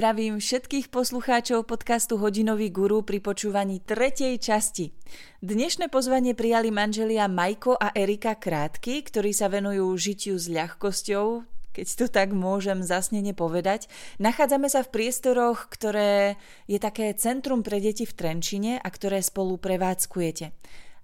zdravím všetkých poslucháčov podcastu Hodinový guru pri počúvaní tretej časti. Dnešné pozvanie prijali manželia Majko a Erika Krátky, ktorí sa venujú žitiu s ľahkosťou, keď to tak môžem zasnene povedať. Nachádzame sa v priestoroch, ktoré je také centrum pre deti v Trenčine a ktoré spolu prevádzkujete.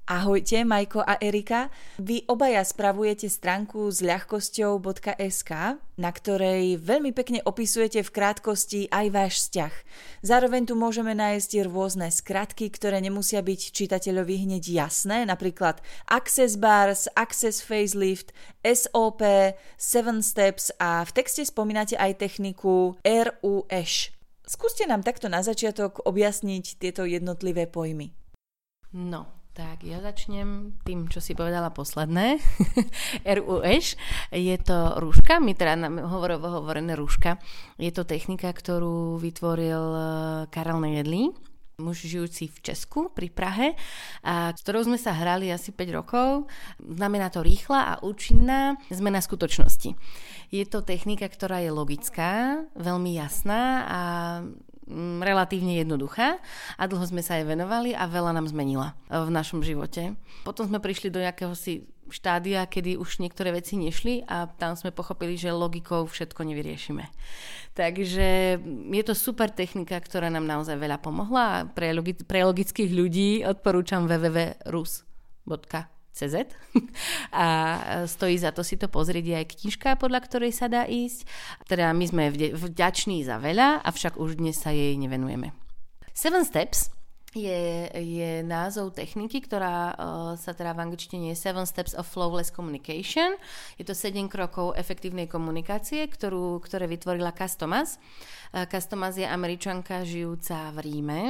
Ahojte, Majko a Erika. Vy obaja spravujete stránku s ľahkosťou.sk, na ktorej veľmi pekne opisujete v krátkosti aj váš vzťah. Zároveň tu môžeme nájsť rôzne skratky, ktoré nemusia byť čitateľovi hneď jasné, napríklad Access Bars, Access Facelift, SOP, 7 Steps a v texte spomínate aj techniku RUŠ. Skúste nám takto na začiatok objasniť tieto jednotlivé pojmy. No, tak ja začnem tým, čo si povedala posledné. RUŠ je to rúška, my teda hovorovo hovorené rúška. Je to technika, ktorú vytvoril eh, Karel Nejedlý, muž žijúci v Česku pri Prahe, a s ktorou sme sa hrali asi 5 rokov. Znamená to rýchla a účinná zmena skutočnosti. Je to technika, ktorá je logická, veľmi jasná a relatívne jednoduchá a dlho sme sa jej venovali a veľa nám zmenila v našom živote. Potom sme prišli do si štádia, kedy už niektoré veci nešli a tam sme pochopili, že logikou všetko nevyriešime. Takže je to super technika, ktorá nám naozaj veľa pomohla a pre, logi- pre logických ľudí odporúčam www.rus.com CZ a stojí za to si to pozrieť aj knižka, podľa ktorej sa dá ísť. Teda my sme vďační za veľa, avšak už dnes sa jej nevenujeme. Seven Steps je, je názov techniky, ktorá uh, sa teda v angličtine je Seven Steps of Flawless Communication. Je to 7 krokov efektívnej komunikácie, ktorú, ktoré vytvorila Customas. Uh, Customas je američanka žijúca v Ríme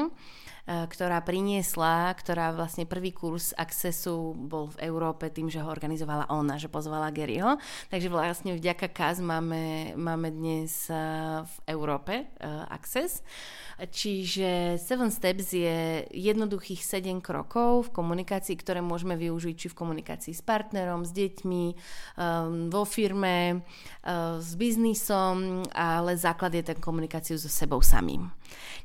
ktorá priniesla, ktorá vlastne prvý kurz Accessu bol v Európe tým, že ho organizovala ona, že pozvala Garyho. Takže vlastne vďaka KAZ máme, máme dnes eh, v Európe uh, Access. Čiže Seven Steps je jednoduchých 7 krokov v komunikácii, ktoré môžeme využiť či v komunikácii s partnerom, s deťmi, um, vo firme, s biznisom, ale základ je ten komunikáciu so sebou samým.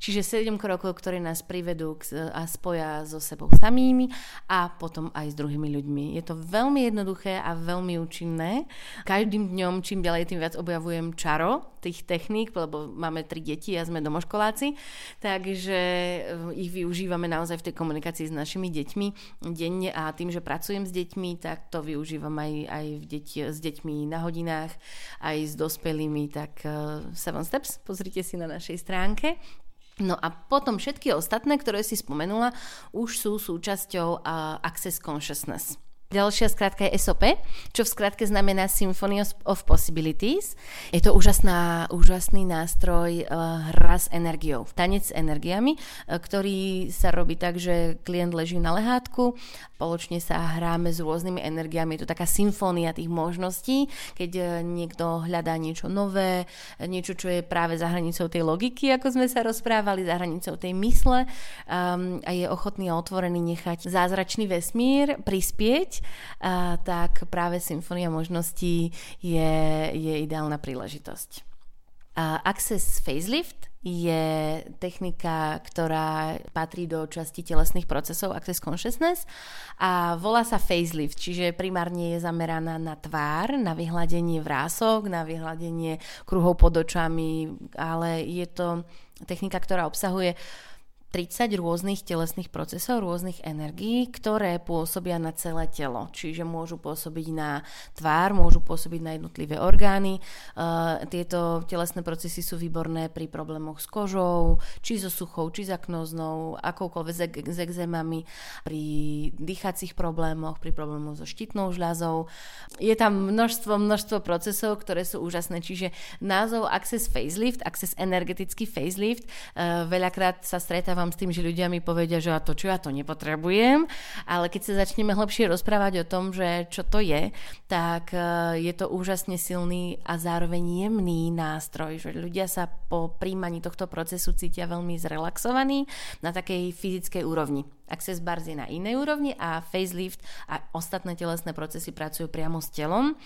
Čiže 7 krokov, ktoré nás privedú k, a spoja so sebou samými a potom aj s druhými ľuďmi. Je to veľmi jednoduché a veľmi účinné. Každým dňom, čím ďalej, tým viac objavujem čaro tých techník, lebo máme tri deti a sme domoškoláci takže eh, ich využívame naozaj v tej komunikácii s našimi deťmi denne a tým, že pracujem s deťmi, tak to využívam aj, aj v deti, s deťmi na hodinách, aj s dospelými, tak uh, Seven Steps, pozrite si na našej stránke. No a potom všetky ostatné, ktoré si spomenula, už sú súčasťou Access Consciousness. Ďalšia skratka je SOP, čo v skratke znamená Symphony of Possibilities. Je to úžasná, úžasný nástroj uh, hra s energiou, tanec s energiami, uh, ktorý sa robí tak, že klient leží na lehátku, spoločne sa hráme s rôznymi energiami. Je to taká symfónia tých možností, keď uh, niekto hľadá niečo nové, niečo, čo je práve za hranicou tej logiky, ako sme sa rozprávali, za hranicou tej mysle um, a je ochotný a otvorený nechať zázračný vesmír prispieť tak práve Symfónia možností je, je ideálna príležitosť. Access Facelift je technika, ktorá patrí do časti telesných procesov Access Consciousness a volá sa facelift, čiže primárne je zameraná na tvár, na vyhľadenie vrások, na vyhľadenie kruhov pod očami, ale je to technika, ktorá obsahuje uh, 30 rôznych telesných procesov, rôznych energií, ktoré pôsobia na celé telo. Čiže môžu pôsobiť na tvár, môžu pôsobiť na jednotlivé orgány. Uh, tieto telesné procesy sú výborné pri problémoch s kožou, či so suchou, či s aknóznou, akoukoľvek s exémami, pri dýchacích problémoch, pri problémoch so štítnou žľazou. Je tam množstvo, množstvo procesov, ktoré sú úžasné. Čiže názov Access Facelift, Access energetický facelift, uh, veľakrát sa stretáva stretávam s tým, že ľudia mi povedia, že a to čo ja to nepotrebujem, ale keď sa začneme hlbšie rozprávať o tom, že čo to je, tak e, je to úžasne silný a zároveň jemný nástroj, že ľudia sa po príjmaní tohto procesu cítia veľmi zrelaxovaní na takej fyzickej úrovni. Access bars je na inej úrovni a facelift a ostatné telesné procesy pracujú priamo s telom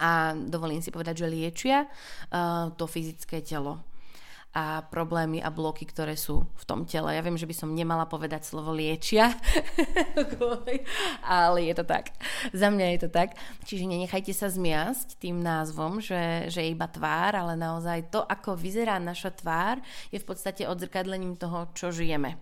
a dovolím si povedať, že liečia uh, to fyzické telo. A problémy a bloky, ktoré sú v tom tele. Ja viem, že by som nemala povedať slovo liečia, ale je to tak. Za mňa je to tak. Čiže nenechajte sa zmiasť tým názvom, že, že je iba tvár, ale naozaj to, ako vyzerá naša tvár, je v podstate odzrkadlením toho, čo žijeme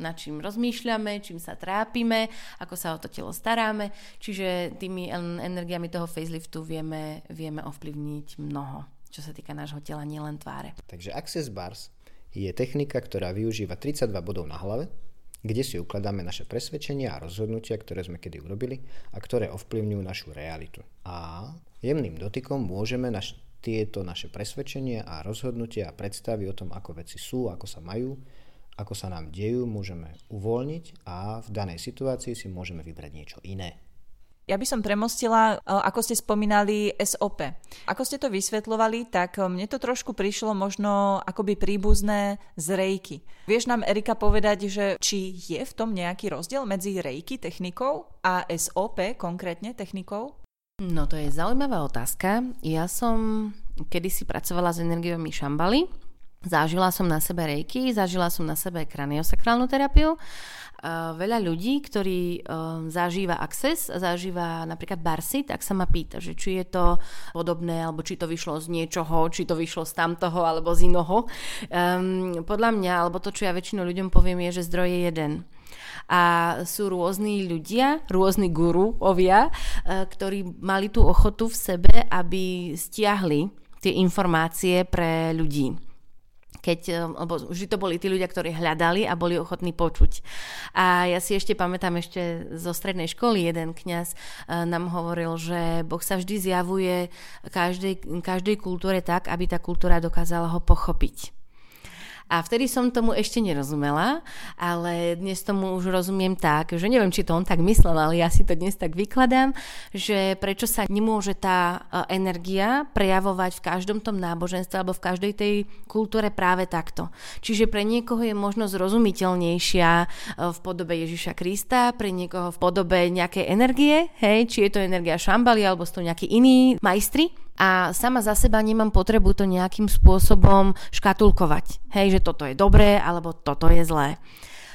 na čím rozmýšľame, čím sa trápime, ako sa o to telo staráme. Čiže tými energiami toho faceliftu vieme, vieme ovplyvniť mnoho čo sa týka nášho tela, nielen tváre. Takže Access Bars je technika, ktorá využíva 32 bodov na hlave, kde si ukladáme naše presvedčenia a rozhodnutia, ktoré sme kedy urobili a ktoré ovplyvňujú našu realitu. A jemným dotykom môžeme naš, tieto naše presvedčenia a rozhodnutia a predstavy o tom, ako veci sú, ako sa majú, ako sa nám dejú, môžeme uvoľniť a v danej situácii si môžeme vybrať niečo iné. Ja by som premostila, e, ako ste spomínali, SOP. Ako ste to vysvetľovali, tak e, mne to trošku prišlo možno akoby príbuzné z rejky. Vieš nám, Erika, povedať, že či je v tom nejaký rozdiel medzi rejky technikou a SOP konkrétne technikou? No to je zaujímavá otázka. Ja som kedysi pracovala s energiami šambaly, Zažila som na sebe rejky, zažila som na sebe kraniosakrálnu terapiu veľa ľudí, ktorí uh, zažíva Access, zažíva napríklad Barsi, tak sa ma pýta, že či je to podobné, alebo či to vyšlo z niečoho, či to vyšlo z tamtoho, alebo z inoho. Um, podľa mňa, alebo to, čo ja väčšinou ľuďom poviem, je, že zdroj je jeden a sú rôzni ľudia, rôzni guru, ovia, ktorí mali tú ochotu v sebe, aby stiahli tie informácie pre ľudí keď, eh, lebo vždy to boli tí ľudia, ktorí hľadali a boli ochotní počuť. A ja si ešte pamätám ešte zo strednej školy, jeden kňaz eh, nám hovoril, že Boh sa vždy zjavuje každej, každej kultúre tak, aby tá kultúra dokázala ho pochopiť. A vtedy som tomu ešte nerozumela, ale dnes tomu už rozumiem tak, že neviem, či to on tak myslel, ale ja si to dnes tak vykladám, že prečo sa nemôže tá e, energia prejavovať v každom tom náboženstve alebo v každej tej kultúre práve takto. Čiže pre niekoho je možno zrozumiteľnejšia e, v podobe Ježiša Krista, pre niekoho v podobe nejakej energie, hej, či je to energia šambali alebo sú to nejakí iní majstri, a sama za seba nemám potrebu to nejakým spôsobom škatulkovať. Hej, že toto je dobré alebo toto je zlé.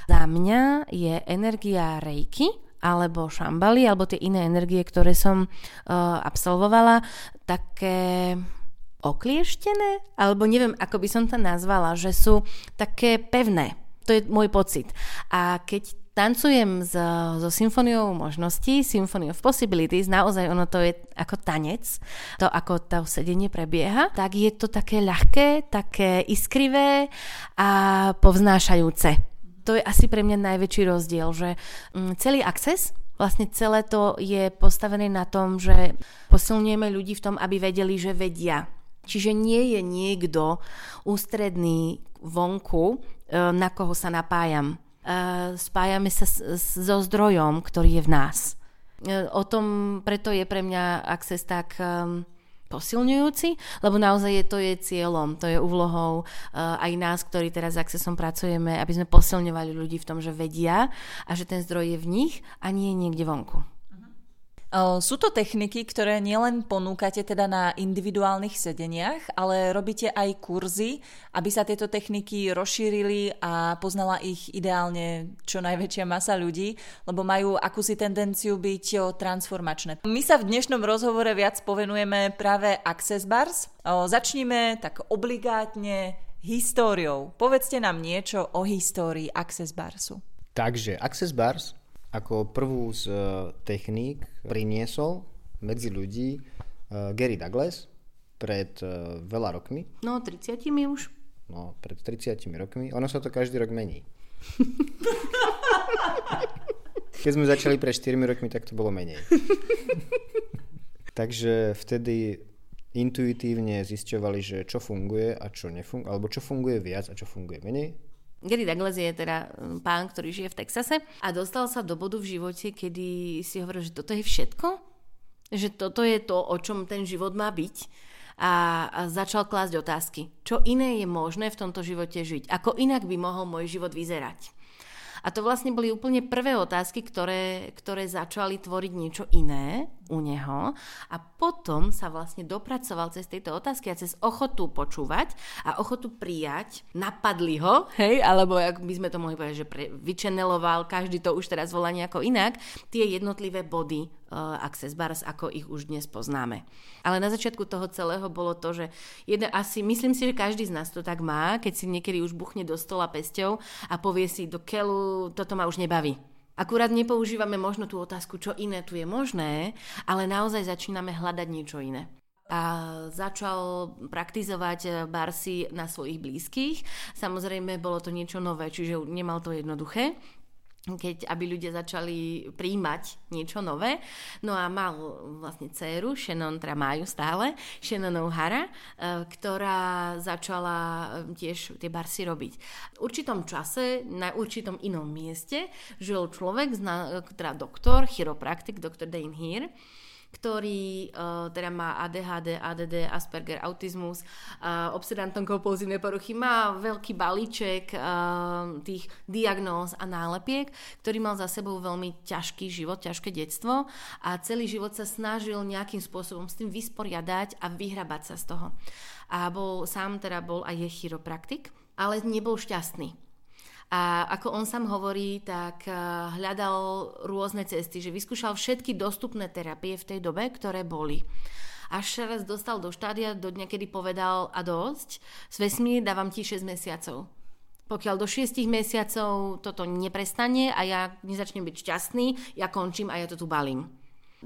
Za mňa je energia rejky alebo šambaly alebo tie iné energie, ktoré som uh, absolvovala, také oklieštené, alebo neviem, ako by som to nazvala, že sú také pevné. To je môj pocit. A keď tancujem s, so symfóniou možností, Symphony of Possibilities, naozaj ono to je ako tanec, to ako to sedenie prebieha, tak je to také ľahké, také iskrivé a povznášajúce. To je asi pre mňa najväčší rozdiel, že mm, celý access Vlastne celé to je postavené na tom, že posilňujeme ľudí v tom, aby vedeli, že vedia. Čiže nie je niekto ústredný vonku, na koho sa napájam spájame sa so zdrojom, ktorý je v nás. E, o tom preto je pre mňa Access tak posilňujúci, lebo naozaj je, to je cieľom, to je úlohou uh, aj nás, ktorí teraz s Accessom pracujeme, aby sme posilňovali ľudí v tom, že vedia a že ten zdroj je v nich a nie je niekde vonku. Sú to techniky, ktoré nielen ponúkate teda na individuálnych sedeniach, ale robíte aj kurzy, aby sa tieto techniky rozšírili a poznala ich ideálne čo najväčšia masa ľudí, lebo majú akúsi tendenciu byť transformačné. My sa v dnešnom rozhovore viac povenujeme práve Access Bars. Začníme tak obligátne históriou. Povedzte nám niečo o histórii Access Barsu. Takže Access Bars ako prvú z uh, techník priniesol medzi ľudí uh, Gary Douglas pred uh, veľa rokmi. No, 30 už. No, pred 30 rokmi. Ono sa to každý rok mení. Keď sme začali pred 4 rokmi, tak to bolo menej. Takže vtedy intuitívne zisťovali, že čo funguje a čo nefunguje, alebo čo funguje viac a čo funguje menej Gary Douglas je teda um, pán, ktorý žije v Texase a dostal sa do bodu v živote, kedy si hovoril, že toto je všetko? Že toto je to, o čom ten život má byť? A, a začal klásť otázky. Čo iné je možné v tomto živote žiť? Ako inak by mohol môj život vyzerať? A to vlastne boli úplne prvé otázky, ktoré, ktoré začali tvoriť niečo iné u neho a potom sa vlastne dopracoval cez tejto otázky a cez ochotu počúvať a ochotu prijať, napadli ho, hej, alebo ak by sme to mohli povedať, že pre, vyčeneloval, každý to už teraz volá nejako inak, tie jednotlivé body uh, Access Bars, ako ich už dnes poznáme. Ale na začiatku toho celého bolo to, že jeden, asi, myslím si, že každý z nás to tak má, keď si niekedy už buchne do stola pesťou a povie si do keľu, toto ma už nebaví Akurát nepoužívame možno tú otázku, čo iné tu je možné, ale naozaj začíname hľadať niečo iné a začal praktizovať Barsi na svojich blízkych. Samozrejme, bolo to niečo nové, čiže nemal to jednoduché keď, aby ľudia začali príjmať niečo nové. No a mal vlastne dceru, Shannon, teda majú stále, Shannon O'Hara, e, ktorá začala e, tiež tie barsy robiť. V určitom čase, na určitom inom mieste, žil človek, teda doktor, chiropraktik, doktor Dane Here, ktorý uh, teda má ADHD, ADD, Asperger, autizmus, uh, obsedantnom kompulzívne poruchy, má veľký balíček uh, tých diagnóz a nálepiek, ktorý mal za sebou veľmi ťažký život, ťažké detstvo a celý život sa snažil nejakým spôsobom s tým vysporiadať a vyhrabať sa z toho. A bol, sám teda bol aj je chiropraktik, ale nebol šťastný a ako on sám hovorí, tak eh, hľadal rôzne cesty, že vyskúšal všetky dostupné terapie v tej dobe, ktoré boli. Až raz dostal do štádia, do dňa, kedy povedal a dosť, s vesmír dávam ti 6 mesiacov. Pokiaľ do 6 mesiacov toto neprestane a ja nezačnem byť šťastný, ja končím a ja to tu balím.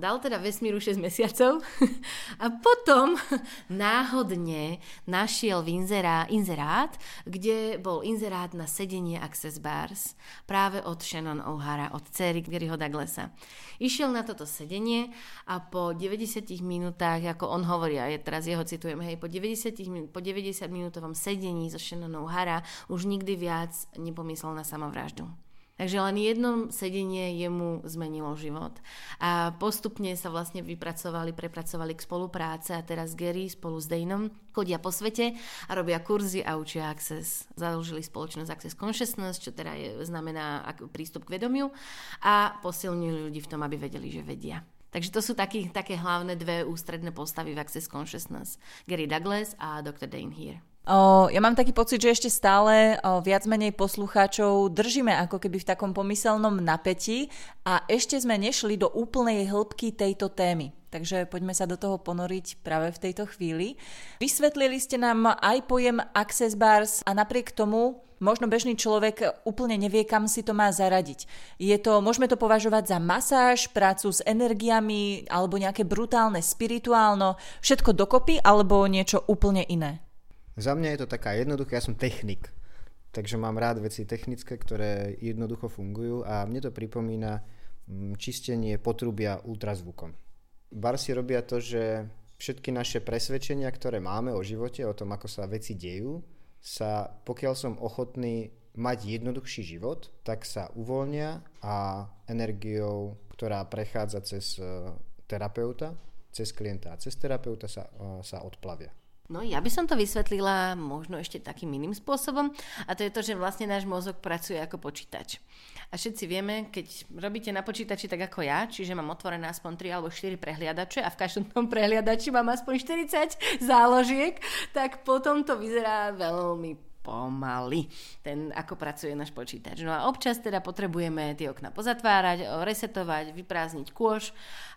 Dal teda vesmíru 6 mesiacov a potom náhodne našiel inzerá, inzerát, kde bol inzerát na sedenie Access Bars práve od Shannon O'Hara, od cery Garyho Douglasa. Išiel na toto sedenie a po 90 minútach, ako on hovorí, a je, teraz jeho citujem, hej, po 90, po 90 minútovom sedení so Shannon O'Hara už nikdy viac nepomyslel na samovraždu. Takže len jedno sedenie jemu zmenilo život. A postupne sa vlastne vypracovali, prepracovali k spolupráce a teraz Gary spolu s Daneom chodia po svete a robia kurzy a učia Access. Založili spoločnosť Access Consciousness, čo teda je, znamená prístup k vedomiu a posilňujú ľudí v tom, aby vedeli, že vedia. Takže to sú taký, také hlavné dve ústredné postavy v Access Consciousness. Gary Douglas a Dr. Dane Here. Ja mám taký pocit, že ešte stále viac menej poslucháčov držíme ako keby v takom pomyselnom napätí a ešte sme nešli do úplnej hĺbky tejto témy. Takže poďme sa do toho ponoriť práve v tejto chvíli. Vysvetlili ste nám aj pojem Access Bars a napriek tomu možno bežný človek úplne nevie, kam si to má zaradiť. Je to, môžeme to považovať za masáž, prácu s energiami alebo nejaké brutálne spirituálno, všetko dokopy alebo niečo úplne iné. Za mňa je to taká jednoduchá, ja som technik, takže mám rád veci technické, ktoré jednoducho fungujú a mne to pripomína mm, čistenie potrubia ultrazvukom. Barsi robia to, že všetky naše presvedčenia, ktoré máme o živote, o tom, ako sa veci dejú, sa, pokiaľ som ochotný mať jednoduchší život, tak sa uvoľnia a energiou, ktorá prechádza cez e, terapeuta, cez klienta a cez terapeuta sa, e, sa odplavia. No ja by som to vysvetlila možno ešte takým iným spôsobom a to je to, že vlastne náš mozog pracuje ako počítač. A všetci vieme, keď robíte na počítači tak ako ja, čiže mám otvorené aspoň 3 alebo 4 prehliadače a v každom tom prehliadači mám aspoň 40 záložiek, tak potom to vyzerá veľmi pomaly, ten, ako pracuje náš počítač. No a občas teda potrebujeme tie okna pozatvárať, resetovať, vyprázdniť kôž,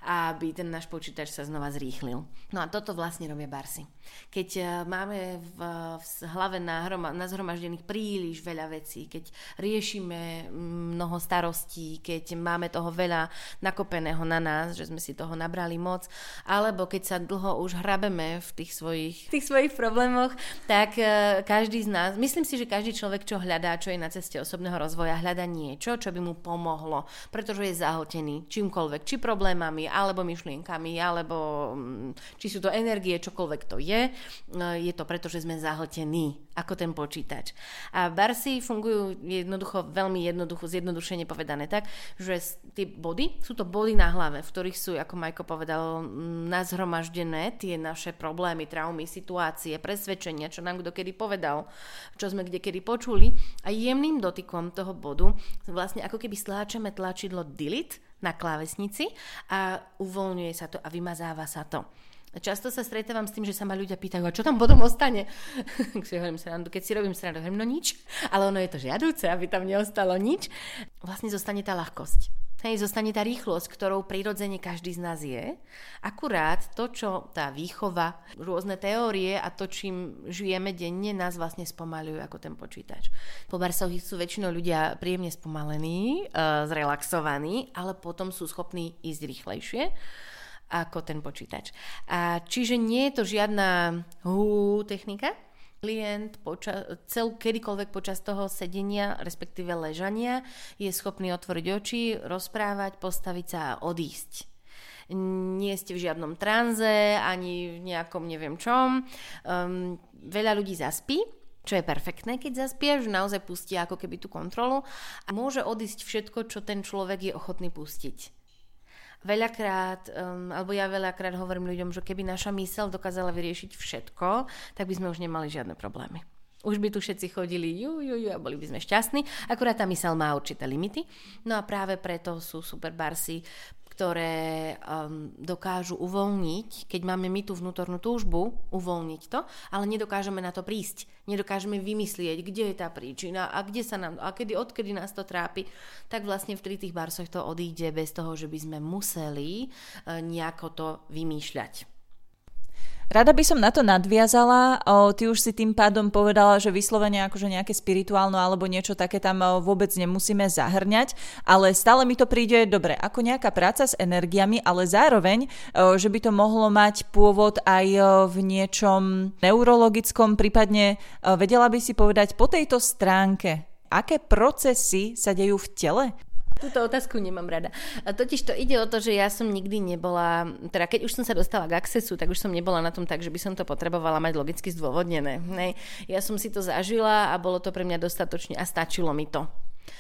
aby ten náš počítač sa znova zrýchlil. No a toto vlastne robia Barsy. Keď e, máme v, v hlave nazhromaždených príliš veľa vecí, keď riešime mnoho starostí, keď máme toho veľa nakopeného na nás, že sme si toho nabrali moc, alebo keď sa dlho už hrabeme v tých svojich, tých svojich problémoch, tak e, každý z nás myslím si, že každý človek, čo hľadá, čo je na ceste osobného rozvoja, hľadá niečo, čo by mu pomohlo, pretože je zahltený čímkoľvek, či problémami, alebo myšlienkami, alebo mm, či sú to energie, čokoľvek to je. Je to preto, že sme zahltení ako ten počítač. A Barsy fungujú jednoducho, veľmi jednoducho, zjednodušene povedané tak, že tie body, sú to body na hlave, v ktorých sú, ako Majko povedal, mm, nazhromaždené tie naše problémy, traumy, situácie, presvedčenia, čo nám kto kedy povedal čo sme kde kedy počuli a jemným dotykom toho bodu vlastne ako keby stláčame tlačidlo delete na klávesnici a uvoľňuje sa to a vymazáva sa to. Často sa stretávam s tým, že sa ma ľudia pýtajú, a čo tam potom ostane? keď si keď si robím srandu, hovorím, no nič, ale ono je to žiadúce, aby tam neostalo nič. Vlastne zostane tá ľahkosť. Hej, zostane tá rýchlosť, ktorou prirodzene každý z nás je. Akurát to, čo tá výchova, rôzne teórie a to, čím žijeme denne, nás vlastne spomalujú ako ten počítač. Po barsoch sú väčšinou ľudia príjemne spomalení, uh, zrelaxovaní, ale potom sú schopní ísť rýchlejšie ako ten počítač. A čiže nie je to žiadna hú technika, klient poča- cel, kedykoľvek počas toho sedenia, respektíve ležania, je schopný otvoriť oči, rozprávať, postaviť sa a odísť. Nie ste v žiadnom tranze, ani v nejakom neviem čom. Um, veľa ľudí zaspí, čo je perfektné, keď zaspia, že naozaj pustia ako keby tú kontrolu a môže odísť všetko, čo ten človek je ochotný pustiť veľakrát, um, alebo ja veľakrát hovorím ľuďom, že keby naša mysel dokázala vyriešiť všetko, tak by sme už nemali žiadne problémy. Už by tu všetci chodili ju, ju, ju a boli by sme šťastní. Akurát tá mysel má určité limity. No a práve preto sú superbarsy ktoré um, dokážu uvoľniť, keď máme my tú vnútornú túžbu, uvoľniť to, ale nedokážeme na to prísť. Nedokážeme vymyslieť, kde je tá príčina a kde sa nám, a kedy, odkedy nás to trápi, tak vlastne v tých barsoch to odíde bez toho, že by sme museli uh, nejako to vymýšľať. Rada by som na to nadviazala, o, ty už si tým pádom povedala, že vyslovene akože nejaké spirituálno alebo niečo také tam vôbec nemusíme zahrňať, ale stále mi to príde dobre, ako nejaká práca s energiami, ale zároveň, o, že by to mohlo mať pôvod aj o, v niečom neurologickom, prípadne o, vedela by si povedať po tejto stránke, aké procesy sa dejú v tele? Túto otázku nemám rada. A totiž to ide o to, že ja som nikdy nebola, teda keď už som sa dostala k Accessu, tak už som nebola na tom tak, že by som to potrebovala mať logicky zdôvodnené. Nej. Ja som si to zažila a bolo to pre mňa dostatočne a stačilo mi to.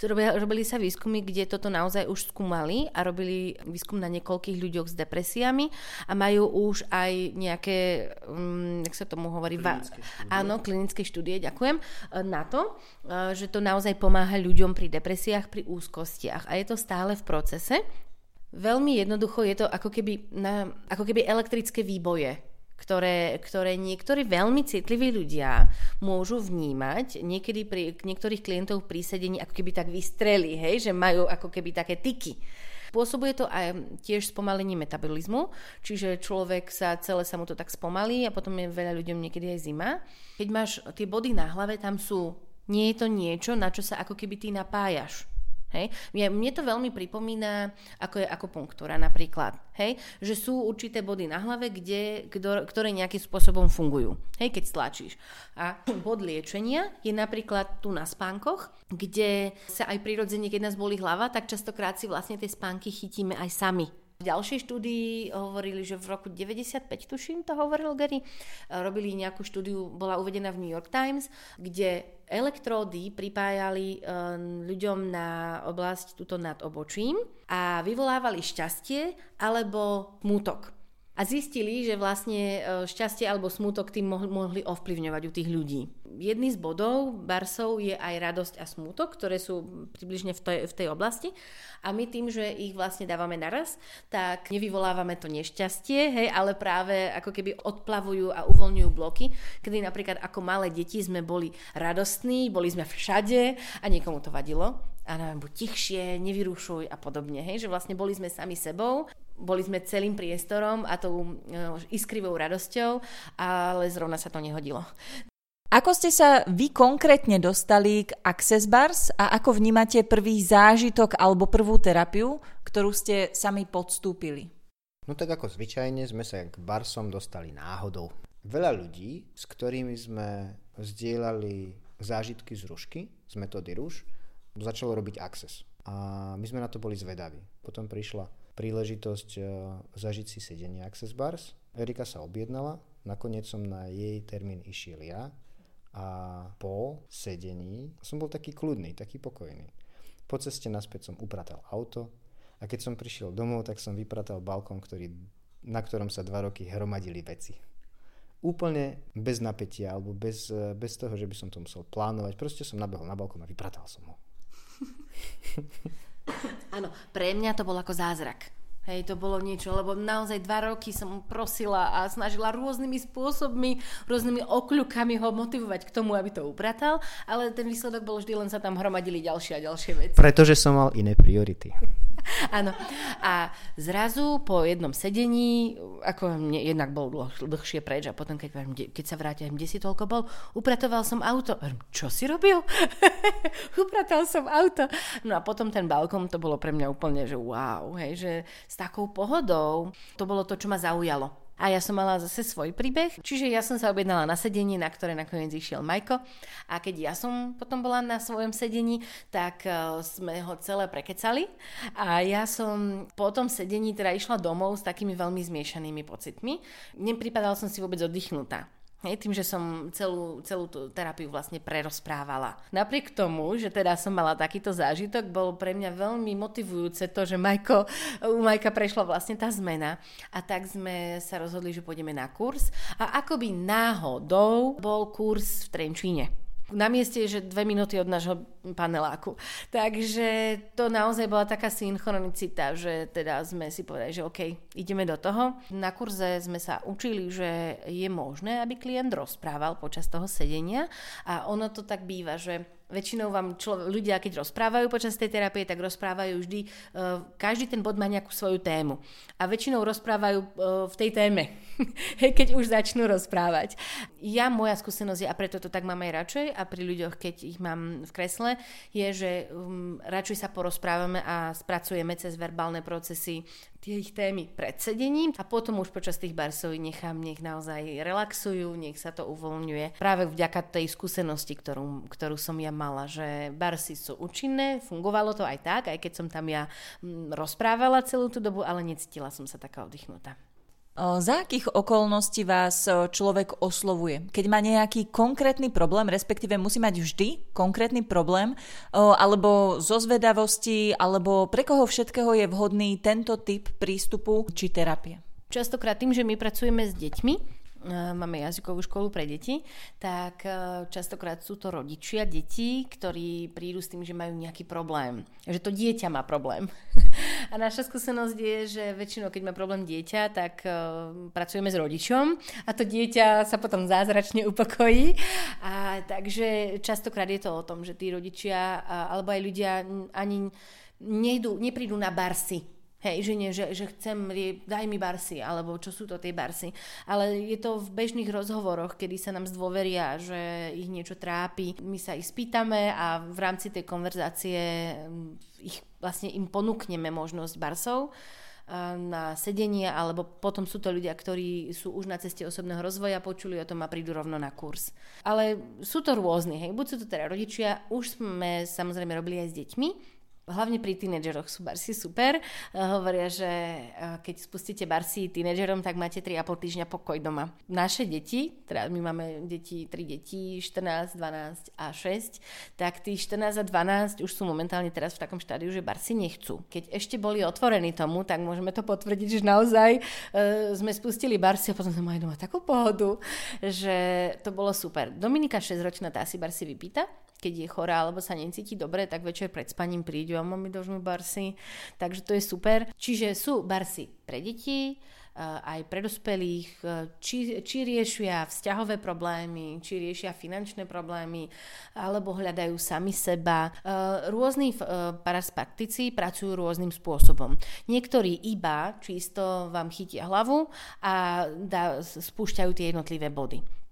Robili sa výskumy, kde toto naozaj už skúmali a robili výskum na niekoľkých ľuďoch s depresiami a majú už aj nejaké, um, jak sa tomu hovorí, klinické štúdie. áno, klinické štúdie, ďakujem, e, na to, e, že to naozaj pomáha ľuďom pri depresiách, pri úzkostiach a je to stále v procese. Veľmi jednoducho je to ako keby, na, ako keby elektrické výboje ktoré, ktoré niektorí veľmi citliví ľudia môžu vnímať. Niekedy pri niektorých klientov pri sedení ako keby tak vystreli, hej, že majú ako keby také tyky. Spôsobuje to aj tiež spomalenie metabolizmu, čiže človek sa, celé sa mu to tak spomalí a potom je veľa ľuďom niekedy aj zima. Keď máš tie body na hlave, tam sú, nie je to niečo, na čo sa ako keby ty napájaš. Hej? Mne to veľmi pripomína, ako je akupunktúra napríklad. Hej? Že sú určité body na hlave, kde, ktoré nejakým spôsobom fungujú, hej? keď stlačíš. A bod liečenia je napríklad tu na spánkoch, kde sa aj prirodzene, keď nás boli hlava, tak častokrát si vlastne tie spánky chytíme aj sami v ďalšej štúdii hovorili, že v roku 95, tuším, to hovoril Gary, robili nejakú štúdiu, bola uvedená v New York Times, kde elektródy pripájali um, ľuďom na oblasť túto nad obočím a vyvolávali šťastie alebo mútok a zistili, že vlastne e, šťastie alebo smútok tým mohli ovplyvňovať u tých ľudí. Jedný z bodov Barsov je aj radosť a smútok, ktoré sú približne v tej, v tej oblasti. A my tým, že ich vlastne dávame naraz, tak nevyvolávame to nešťastie, hej, ale práve ako keby odplavujú a uvoľňujú bloky, kedy napríklad ako malé deti sme boli radostní, boli sme všade a niekomu to vadilo. A neviem, buď tichšie, nevyrušuj a podobne, hej, že vlastne boli sme sami sebou boli sme celým priestorom a tou e, iskrivou radosťou, ale zrovna sa to nehodilo. Ako ste sa vy konkrétne dostali k Access Bars a ako vnímate prvý zážitok alebo prvú terapiu, ktorú ste sami podstúpili? No tak ako zvyčajne sme sa k Barsom dostali náhodou. Veľa ľudí, s ktorými sme zdieľali zážitky z rušky, z metódy ruš, začalo robiť Access. A my sme na to boli zvedaví. Potom prišla príležitosť e, zažiť si sedenie Access Bars. Erika sa objednala, nakoniec som na jej termín išiel ja a po sedení som bol taký kľudný, taký pokojný. Po ceste naspäť som upratal auto a keď som prišiel domov, tak som vypratal balkón, ktorý, na ktorom sa dva roky hromadili veci. úplne bez napätia alebo bez, bez toho, že by som to musel plánovať. Proste som nabehol na balkón a vypratal som ho. Áno, pre mňa to bol ako zázrak. Hej, to bolo niečo, lebo naozaj dva roky som prosila a snažila rôznymi spôsobmi, rôznymi okľukami ho motivovať k tomu, aby to upratal, ale ten výsledok bol vždy len sa tam hromadili ďalšie a ďalšie veci. Pretože som mal iné priority. Áno. A zrazu po jednom sedení, ako mne jednak bol dlh, dlhšie preč a potom, keď, keď sa vrátil, kde si toľko bol, upratoval som auto. Čo si robil? Upratal som auto. No a potom ten balkón, to bolo pre mňa úplne, že wow, hej, že s takou pohodou. To bolo to, čo ma zaujalo. A ja som mala zase svoj príbeh, čiže ja som sa objednala na sedenie, na ktoré nakoniec išiel Majko. A keď ja som potom bola na svojom sedení, tak uh, sme ho celé prekecali. A ja som po tom sedení teda išla domov s takými veľmi zmiešanými pocitmi. Nepripadala som si vôbec oddychnutá. Hej, tým, že som celú, celú tú terapiu vlastne prerozprávala. Napriek tomu, že teda som mala takýto zážitok, bolo pre mňa veľmi motivujúce to, že Majko, u Majka prešla vlastne tá zmena a tak sme sa rozhodli, že pôjdeme na kurz a akoby náhodou bol kurz v Trenčíne na mieste je, že dve minúty od nášho paneláku. Takže to naozaj bola taká synchronicita, že teda sme si povedali, že OK, ideme do toho. Na kurze sme sa učili, že je možné, aby klient rozprával počas toho sedenia a ono to tak býva, že väčšinou vám člo- ľudia, keď rozprávajú počas tej terapie, tak rozprávajú vždy, uh, každý ten bod má nejakú svoju tému. A väčšinou rozprávajú uh, v tej téme, keď už začnú rozprávať. Ja, moja skúsenosť je, a preto to tak mám aj radšej, a pri ľuďoch, keď ich mám v kresle, je, že um, radšej sa porozprávame a spracujeme cez verbálne procesy tie ich témy pred sedením a potom už počas tých barsov nechám, nech naozaj relaxujú, nech sa to uvoľňuje. Práve vďaka tej skúsenosti, ktorú, ktorú som ja mala, že barsy sú účinné, fungovalo to aj tak, aj keď som tam ja mm, rozprávala celú tú dobu, ale necítila som sa taká oddychnutá. Za akých okolností vás človek oslovuje? Keď má nejaký konkrétny problém, respektíve musí mať vždy konkrétny problém, alebo zo zvedavosti, alebo pre koho všetkého je vhodný tento typ prístupu či terapie? Častokrát tým, že my pracujeme s deťmi, máme jazykovú školu pre deti, tak eh, častokrát sú to rodičia detí, ktorí prídu s tým, že majú nejaký problém. Že to dieťa má problém. A naša skúsenosť je, že väčšinou, keď má problém dieťa, tak eh, pracujeme s rodičom a to dieťa sa potom zázračne upokojí. A takže častokrát je to o tom, že tí rodičia alebo aj ľudia ani nejdu, neprídu na barsy Hej, že nie, že, že chcem, daj mi barsy, alebo čo sú to tie barsy. Ale je to v bežných rozhovoroch, kedy sa nám zdôveria, že ich niečo trápi. My sa ich spýtame a v rámci tej konverzácie mm, ich vlastne im ponúkneme možnosť barsov na sedenie, alebo potom sú to ľudia, ktorí sú už na ceste osobného rozvoja, počuli o tom a prídu rovno na kurz. Ale sú to rôzni, hej, buď sú to teda rodičia, už sme samozrejme robili aj s deťmi, Hlavne pri tínedžeroch sú barsy super. Uh, hovoria, že uh, keď spustíte barsy tínedžerom, tak máte 3,5 týždňa pokoj doma. Naše deti, teda my máme deti, 3 deti, 14, 12 a 6, tak tí 14 a 12 už sú momentálne teraz v takom štádiu, že barsy nechcú. Keď ešte boli otvorení tomu, tak môžeme to potvrdiť, že naozaj uh, sme spustili barsy a potom sme mali doma takú pohodu, že to bolo super. Dominika 6-ročná tá si barsy vypýta, keď je chorá alebo sa necíti dobre, tak večer pred spaním prídu a mami dožnú barsy. Takže to je super. Čiže sú barsy pre deti, eh, aj pre dospelých, eh, či, či riešia vzťahové problémy, či riešia finančné problémy, alebo hľadajú sami seba. Eh, rôzni paraspaktici pracujú rôznym spôsobom. Niektorí iba čisto vám chytia hlavu a dá, spúšťajú tie jednotlivé body.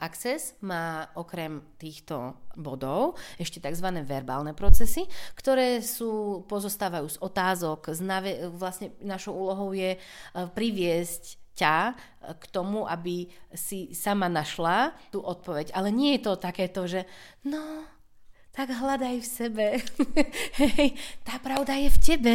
Access má okrem týchto bodov ešte tzv. verbálne procesy, ktoré sú, pozostávajú z otázok. Z nave, vlastne našou úlohou je e, priviesť ťa k tomu, aby si sama našla tú odpoveď. Ale nie je to takéto, že no, tak hľadaj v sebe. Hej, tá pravda je v tebe.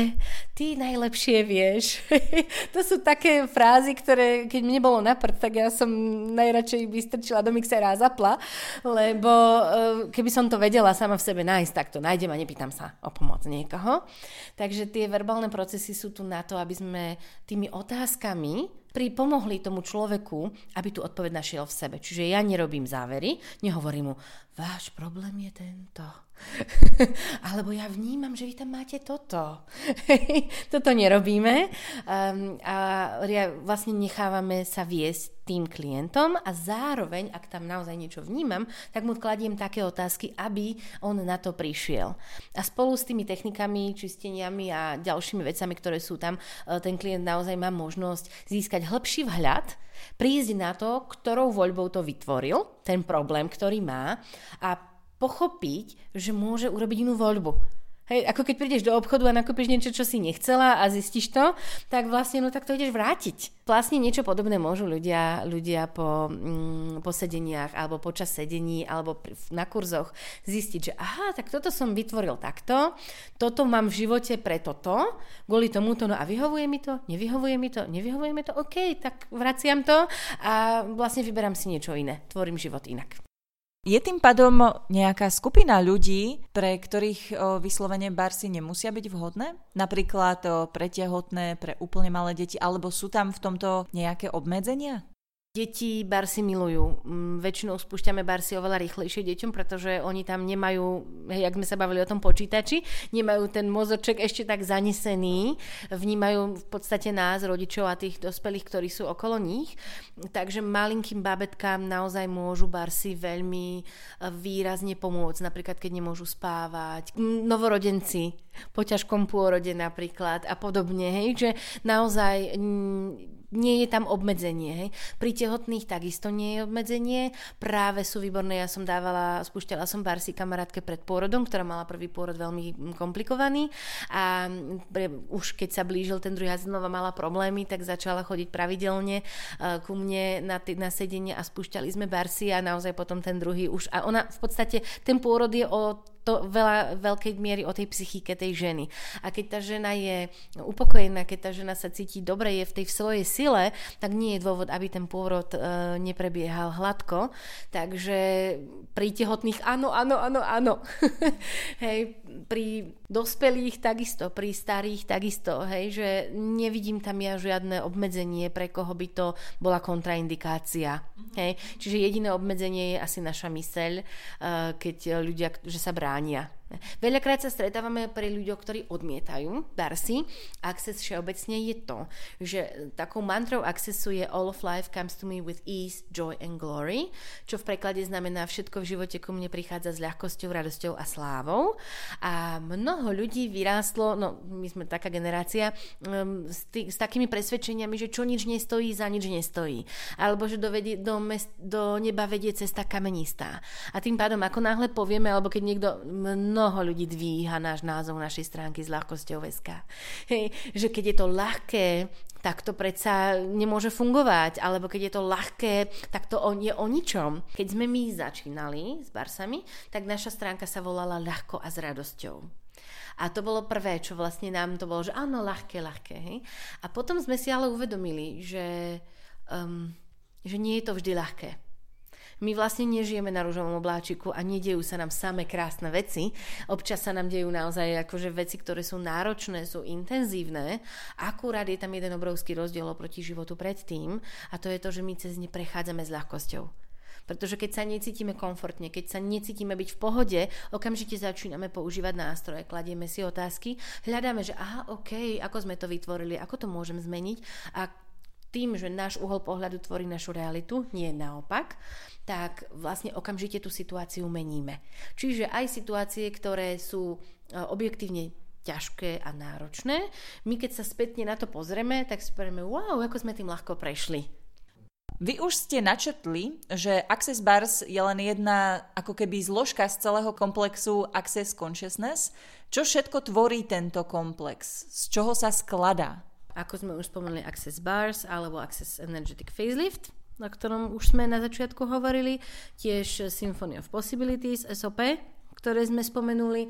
Ty najlepšie vieš. to sú také frázy, ktoré, keď mi nebolo na prd, tak ja som najradšej vystrčila do mixera a zapla, lebo eh, keby som to vedela sama v sebe nájsť, tak to nájdem a nepýtam sa o pomoc niekoho. Takže tie verbálne procesy sú tu na to, aby sme tými otázkami pri, pomohli tomu človeku, aby tú odpoveď našiel v sebe. Čiže ja nerobím závery, nehovorím mu, váš problém je tento. Alebo ja vnímam, že vy tam máte toto. toto nerobíme. Um, a vlastne nechávame sa viesť tým klientom a zároveň, ak tam naozaj niečo vnímam, tak mu kladiem také otázky, aby on na to prišiel. A spolu s tými technikami, čisteniami a ďalšími vecami, ktoré sú tam, e, ten klient naozaj má možnosť získať hĺbší vhľad, prísť na to, ktorou voľbou to vytvoril, ten problém, ktorý má a pochopiť, že môže urobiť inú voľbu Hej, ako keď prídeš do obchodu a nakúpiš niečo, čo si nechcela a zistíš to, tak vlastne no tak to ideš vrátiť. Vlastne niečo podobné môžu ľudia, ľudia po, mm, po sedeniach alebo počas sedení alebo na kurzoch zistiť, že aha, tak toto som vytvoril takto, toto mám v živote pre toto, kvôli tomuto, no a vyhovuje mi to, nevyhovuje mi to, nevyhovuje mi to, OK, tak vraciam to a vlastne vyberám si niečo iné, tvorím život inak. Je tým pádom nejaká skupina ľudí, pre ktorých vyslovene barsy nemusia byť vhodné? Napríklad pre tehotné, pre úplne malé deti, alebo sú tam v tomto nejaké obmedzenia? Deti barsy milujú. Mm, väčšinou spúšťame barsy oveľa rýchlejšie deťom, pretože oni tam nemajú, hej, jak sme sa bavili o tom počítači, nemajú ten mozoček ešte tak zanesený, vnímajú v podstate nás, rodičov a tých dospelých, ktorí sú okolo nich. Takže malinkým babetkám naozaj môžu barsy veľmi e, výrazne pomôcť, napríklad keď nemôžu spávať. Novorodenci po ťažkom pôrode napríklad a podobne, hej, že naozaj nie je tam obmedzenie. Hej. Pri tehotných takisto nie je obmedzenie. Práve sú výborné, ja som dávala, spúšťala som barsy kamarátke pred pôrodom, ktorá mala prvý pôrod veľmi komplikovaný a už keď sa blížil ten druhý znova mala problémy, tak začala chodiť pravidelne uh, ku mne na, t- na sedenie a spúšťali sme barsy a naozaj potom ten druhý už a ona v podstate, ten pôrod je o to veľa, veľkej miery o tej psychike tej ženy. A keď tá žena je upokojená, keď tá žena sa cíti dobre, je v tej v svojej sile, tak nie je dôvod, aby ten pôrod e, neprebiehal hladko. Takže pri tehotných áno, áno, áno, áno. hej, pri dospelých takisto, pri starých takisto, hej, že nevidím tam ja žiadne obmedzenie, pre koho by to bola kontraindikácia. Mm-hmm. Hej. Čiže jediné obmedzenie je asi naša myseľ, e, keď ľudia, že sa bránia. Veľakrát sa stretávame pri ľuďoch, ktorí odmietajú Darcy. Access všeobecne je to, že takou mantrou Accessu je All of life comes to me with ease, joy and glory, čo v preklade znamená všetko v živote ku mne prichádza s ľahkosťou, radosťou a slávou. A mnoho ľudí vyrástlo, no my sme taká generácia, um, s, tý, s takými presvedčeniami, že čo nič nestojí, za nič nestojí. Alebo že do, vedie, do, mest, do neba vedie cesta kamenistá. A tým pádom, ako náhle povieme, alebo keď niekto mnoho ľudí dvíha náš názov našej stránky s ľahkosťou SK. Že keď je to ľahké, tak to predsa nemôže fungovať. Alebo keď je to ľahké, tak to je o ničom. Keď sme my začínali s Barsami, tak naša stránka sa volala ľahko a s radosťou. A to bolo prvé, čo vlastne nám to bolo, že áno, ľahké, ľahké. Hej? A potom sme si ale uvedomili, že, um, že nie je to vždy ľahké my vlastne nežijeme na rúžovom obláčiku a nedejú sa nám samé krásne veci. Občas sa nám dejú naozaj akože veci, ktoré sú náročné, sú intenzívne. Akurát je tam jeden obrovský rozdiel oproti životu predtým a to je to, že my cez ne prechádzame s ľahkosťou. Pretože keď sa necítime komfortne, keď sa necítime byť v pohode, okamžite začíname používať nástroje, kladieme si otázky, hľadáme, že aha, OK, ako sme to vytvorili, ako to môžem zmeniť a tým, že náš uhol pohľadu tvorí našu realitu, nie naopak, tak vlastne okamžite tú situáciu meníme. Čiže aj situácie, ktoré sú e, objektívne ťažké a náročné, my keď sa spätne na to pozrieme, tak si povieme, wow, ako sme tým ľahko prešli. Vy už ste načetli, že Access Bars je len jedna ako keby zložka z celého komplexu Access Consciousness. Čo všetko tvorí tento komplex? Z čoho sa skladá? Ako sme už spomenuli Access Bars alebo Access Energetic Facelift – na ktorom už sme na začiatku hovorili, tiež Symphony of Possibilities, SOP, ktoré sme spomenuli,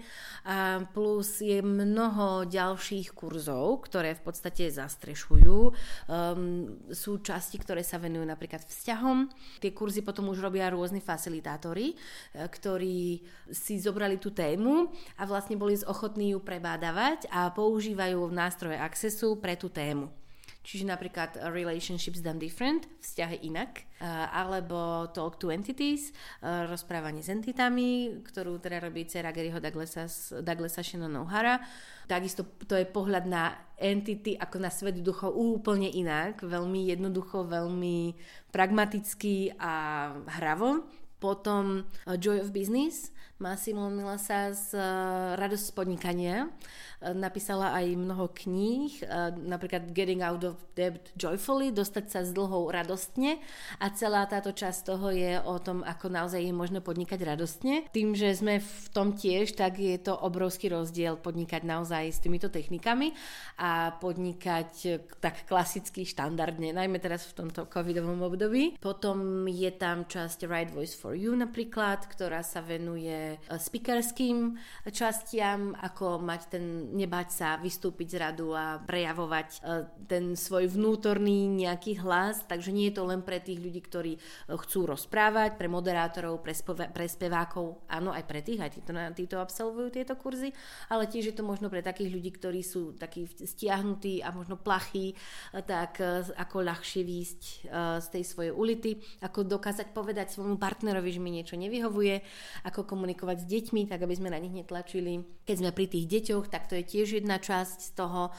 plus je mnoho ďalších kurzov, ktoré v podstate zastrešujú. Um, sú časti, ktoré sa venujú napríklad vzťahom. Tie kurzy potom už robia rôzni facilitátori, e, ktorí si zobrali tú tému a vlastne boli ochotní ju prebádavať a používajú nástroje Accessu pre tú tému. Čiže napríklad relationships done different, vzťahy inak, alebo talk to entities, rozprávanie s entitami, ktorú teda robí dcera Garyho Douglasa, Douglasa Shannon O'Hara. Takisto to je pohľad na entity ako na svet duchov úplne inak, veľmi jednoducho, veľmi pragmaticky a hravo. Potom Joy of Business, Massimo Milasa z Radosť podnikania, napísala aj mnoho kníh, napríklad Getting Out of Debt Joyfully, dostať sa z dlhou radostne a celá táto časť toho je o tom, ako naozaj je možné podnikať radostne. Tým, že sme v tom tiež, tak je to obrovský rozdiel podnikať naozaj s týmito technikami a podnikať tak klasicky, štandardne, najmä teraz v tomto covidovom období. Potom je tam časť Right Voice for You napríklad, ktorá sa venuje speakerským častiam, ako mať ten nebať sa vystúpiť z radu a prejavovať e, ten svoj vnútorný nejaký hlas, takže nie je to len pre tých ľudí, ktorí e, chcú rozprávať, pre moderátorov, pre, speva- pre spevákov, áno, aj pre tých, aj títo, títo absolvujú tieto kurzy, ale tiež je to možno pre takých ľudí, ktorí sú takí stiahnutí a možno plachí, e, tak ako ľahšie výjsť z tej svojej ulity, ako dokázať povedať svojmu partnerovi, že mi niečo nevyhovuje, ako komunikovať s deťmi, tak aby sme na nich netlačili. Keď sme pri tých deťoch, tak to je tiež jedna časť z toho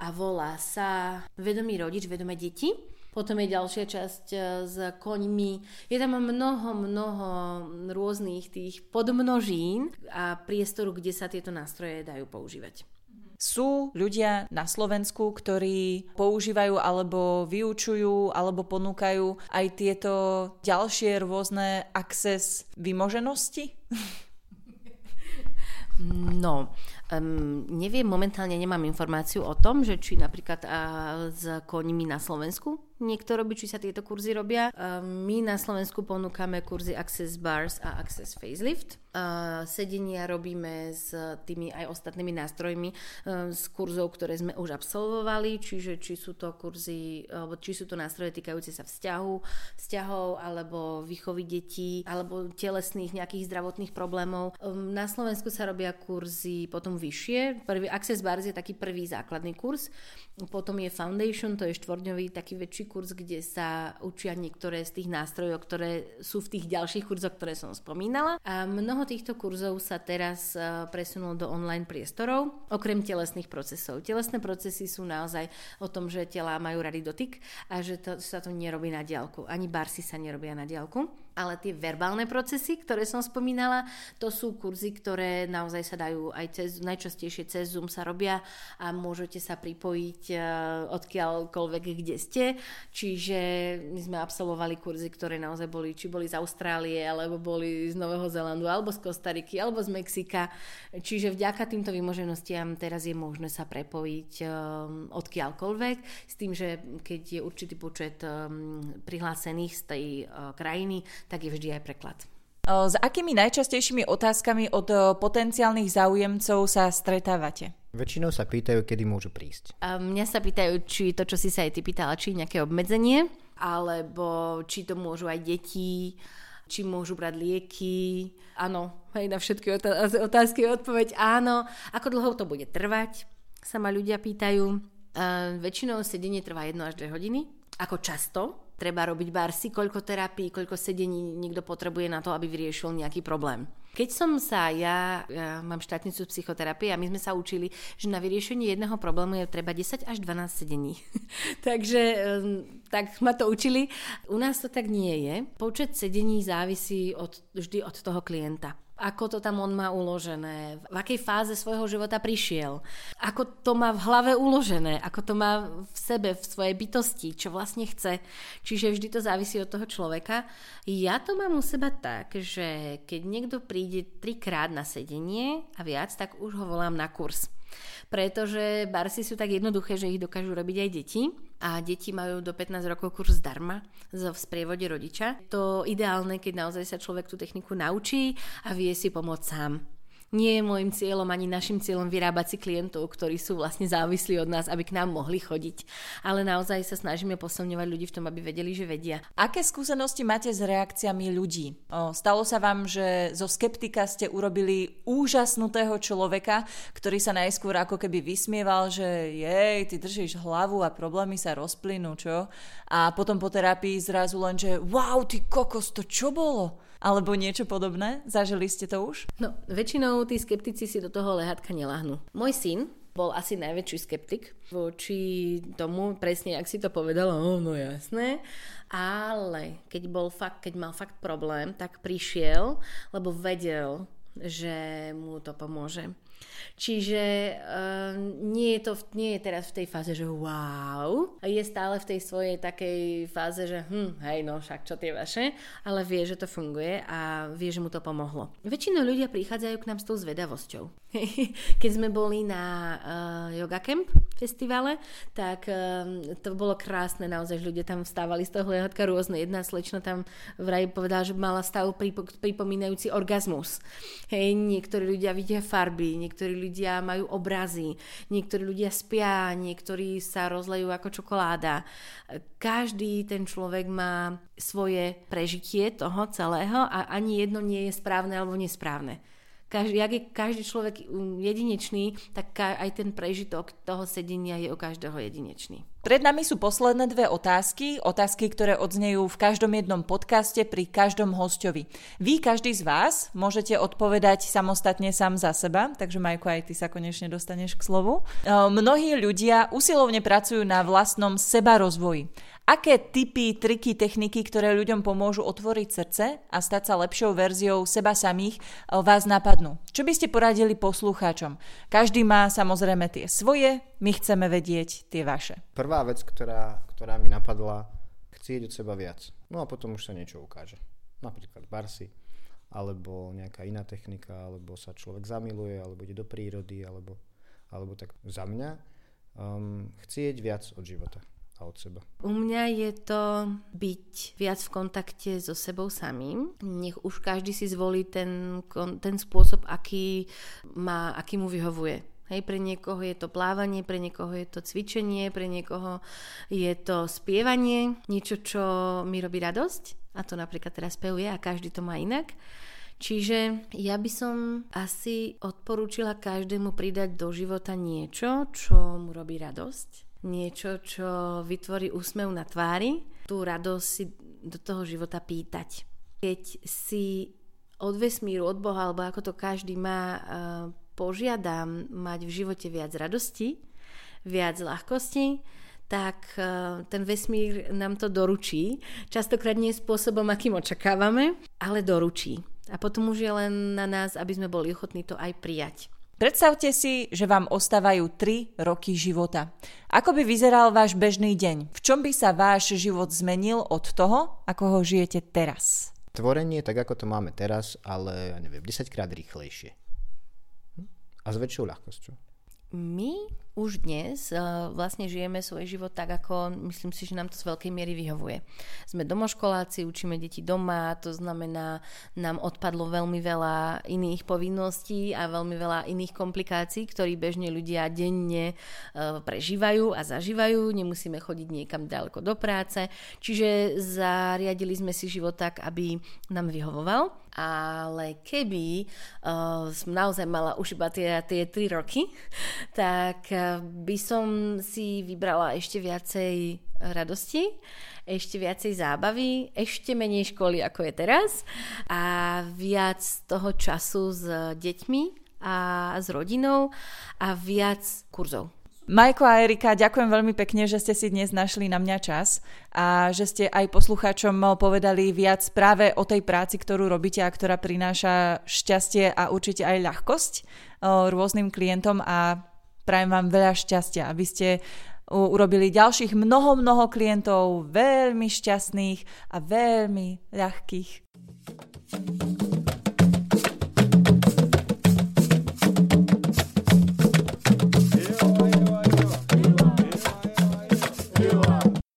a volá sa Vedomý rodič, vedomé deti. Potom je ďalšia časť e, s koňmi. Je tam mnoho, mnoho rôznych tých podmnožín a priestoru, kde sa tieto nástroje dajú používať. Sú ľudia na Slovensku, ktorí používajú alebo vyučujú alebo ponúkajú aj tieto ďalšie rôzne access vymoženosti? No, Um, neviem, momentálne nemám informáciu o tom, že či napríklad uh, s koňmi na Slovensku niekto robí, či sa tieto kurzy robia. Um, my na Slovensku ponúkame kurzy Access Bars a Access Facelift. Sedenia robíme s tými aj ostatnými nástrojmi z kurzov, ktoré sme už absolvovali, čiže či sú to kurzy, či sú to nástroje týkajúce sa vzťahu, vzťahov, alebo výchovy detí, alebo telesných nejakých zdravotných problémov. Um, na Slovensku sa robia kurzy potom vyššie. Prvý Access Bars je taký prvý základný kurz, potom je Foundation, to je štvordňový taký väčší kurz, kde sa učia niektoré z tých nástrojov, ktoré sú v tých ďalších kurzoch, ktoré som spomínala. A mnoho týchto kurzov sa teraz e, presunulo do online priestorov, okrem telesných procesov. Telesné procesy sú naozaj o tom, že tela majú rady dotyk a že to, sa to nerobí na diálku. Ani barsy sa nerobia na diálku ale tie verbálne procesy, ktoré som spomínala, to sú kurzy, ktoré naozaj sa dajú aj cez, najčastejšie cez Zoom sa robia a môžete sa pripojiť uh, odkiaľkoľvek, kde ste. Čiže my sme absolvovali kurzy, ktoré naozaj boli, či boli z Austrálie, alebo boli z Nového Zelandu, alebo z Kostariky, alebo z Mexika. Čiže vďaka týmto vymoženostiam teraz je možné sa prepojiť um, odkiaľkoľvek, s tým, že keď je určitý počet um, prihlásených z tej krajiny, tak je vždy aj preklad. S akými najčastejšími otázkami od potenciálnych záujemcov sa stretávate? Väčšinou sa pýtajú, kedy môžu prísť. A mňa sa pýtajú, či to, čo si sa aj ty pýtala, či nejaké obmedzenie, alebo či to môžu aj deti, či môžu brať lieky. Áno, aj na všetky otázky je odpoveď áno. Ako dlho to bude trvať, sa ma ľudia pýtajú. A väčšinou sedenie trvá 1 až 2 hodiny. Ako často? Treba robiť barsy, koľko terapií, koľko sedení niekto potrebuje na to, aby vyriešil nejaký problém. Keď som sa, ja, ja mám štátnicu psychoterapie a my sme sa učili, že na vyriešenie jedného problému je treba 10 až 12 sedení. Takže tak ma to učili. U nás to tak nie je. Počet sedení závisí od, vždy od toho klienta ako to tam on má uložené, v akej fáze svojho života prišiel, ako to má v hlave uložené, ako to má v sebe, v svojej bytosti, čo vlastne chce. Čiže vždy to závisí od toho človeka. Ja to mám u seba tak, že keď niekto príde trikrát na sedenie a viac, tak už ho volám na kurz pretože barsy sú tak jednoduché, že ich dokážu robiť aj deti a deti majú do 15 rokov kurz zdarma v sprievode rodiča. To ideálne, keď naozaj sa človek tú techniku naučí a vie si pomôcť sám Nie je môjim cieľom ani našim cieľom vyrábať si klientov, ktorí sú vlastne závislí od nás, aby k nám mohli chodiť. Ale naozaj sa snažíme posilňovať ľudí v tom, aby vedeli, že vedia. Aké skúsenosti máte s reakciami ľudí? O, stalo sa vám, že zo skeptika ste urobili úžasnutého človeka, ktorý sa najskôr ako keby vysmieval, že jej, ty držíš hlavu a problémy sa rozplynú, čo? A potom po terapii zrazu len, že wow, ty kokos, to čo bolo? Alebo niečo podobné? Zažili ste to už? No, väčšinou tí skeptici si do toho lehatka nelahnú. Môj syn bol asi najväčší skeptik voči tomu, presne, ak si to povedala, no jasné, ale keď, bol fakt, keď mal fakt problém, tak prišiel, lebo vedel, že mu to pomôže. Čiže uh, nie, je to, nie je teraz v tej fáze, že wow, je stále v tej svojej takej fáze, že hm, hej, no však čo tie vaše, ale vie, že to funguje a vie, že mu to pomohlo. Väčšinou ľudia prichádzajú k nám s tou zvedavosťou. Keď sme boli na uh, Yoga Camp festivale, tak uh, to bolo krásne, naozaj, že ľudia tam vstávali z toho hľadka rôzne. Jedna slečna tam vraj povedala, že mala stav pripo- pripomínajúci orgazmus. Hej, niektorí ľudia vidia farby, niektorí ľudia majú obrazy, niektorí ľudia spia, niektorí sa rozlejú ako čokoláda. Každý ten človek má svoje prežitie toho celého a ani jedno nie je správne alebo nesprávne každý, jak je každý človek um, jedinečný, tak aj ten prežitok toho sedenia je u každého jedinečný. Pred nami sú posledné dve otázky, otázky, ktoré odznejú v každom jednom podcaste pri každom hostovi. Vy, každý z vás, môžete odpovedať samostatne sám za seba, takže Majko, aj ty sa konečne dostaneš k slovu. Mnohí ľudia usilovne pracujú na vlastnom sebarozvoji. Aké typy, triky, techniky, ktoré ľuďom pomôžu otvoriť srdce a stať sa lepšou verziou seba samých, vás napadnú? Čo by ste poradili poslucháčom? Každý má samozrejme tie svoje, my chceme vedieť tie vaše. Prvá vec, ktorá, ktorá mi napadla, chcieť od seba viac. No a potom už sa niečo ukáže. Napríklad barsy, alebo nejaká iná technika, alebo sa človek zamiluje, alebo ide do prírody, alebo, alebo tak za mňa um, chcieť viac od života a od seba? U mňa je to byť viac v kontakte so sebou samým. Nech už každý si zvolí ten, ten spôsob, aký, má, aký mu vyhovuje. Hej, pre niekoho je to plávanie, pre niekoho je to cvičenie, pre niekoho je to spievanie, niečo, čo mi robí radosť. A to napríklad teraz spevuje a každý to má inak. Čiže ja by som asi odporúčila každému pridať do života niečo, čo mu robí radosť niečo, čo vytvorí úsmev na tvári, tú radosť si do toho života pýtať. Keď si od vesmíru, od Boha, alebo ako to každý má, eh, požiadam mať v živote viac radosti, viac ľahkosti, tak eh, ten vesmír nám to doručí. Častokrát nie spôsobom, akým očakávame, ale doručí. A potom už je len na nás, aby sme boli ochotní to aj prijať. Predstavte si, že vám ostávajú 3 roky života. Ako by vyzeral váš bežný deň? V čom by sa váš život zmenil od toho, ako ho žijete teraz? Tvorenie tak, ako to máme teraz, ale ja neviem, 10 krát rýchlejšie. Hm? A s väčšou ľahkosťou. My už dnes uh, vlastne žijeme svoj život tak, ako myslím si, že nám to z veľkej miery vyhovuje. Sme domoškoláci, učíme deti doma, to znamená, nám odpadlo veľmi veľa iných povinností a veľmi veľa iných komplikácií, ktorí bežne ľudia denne uh, prežívajú a zažívajú. Nemusíme chodiť niekam ďaleko do práce. Čiže zariadili sme si život tak, aby nám vyhovoval ale keby uh, som naozaj mala už iba tie, tie 3 roky, tak by som si vybrala ešte viacej radosti, ešte viacej zábavy, ešte menej školy ako je teraz a viac toho času s deťmi a s rodinou a viac kurzov. Majko a Erika, ďakujem veľmi pekne, že ste si dnes našli na mňa čas a že ste aj poslucháčom povedali viac práve o tej práci, ktorú robíte a ktorá prináša šťastie a určite aj ľahkosť rôznym klientom a Prajem vám veľa šťastia, aby ste urobili ďalších mnoho, mnoho klientov veľmi šťastných a veľmi ľahkých. thank you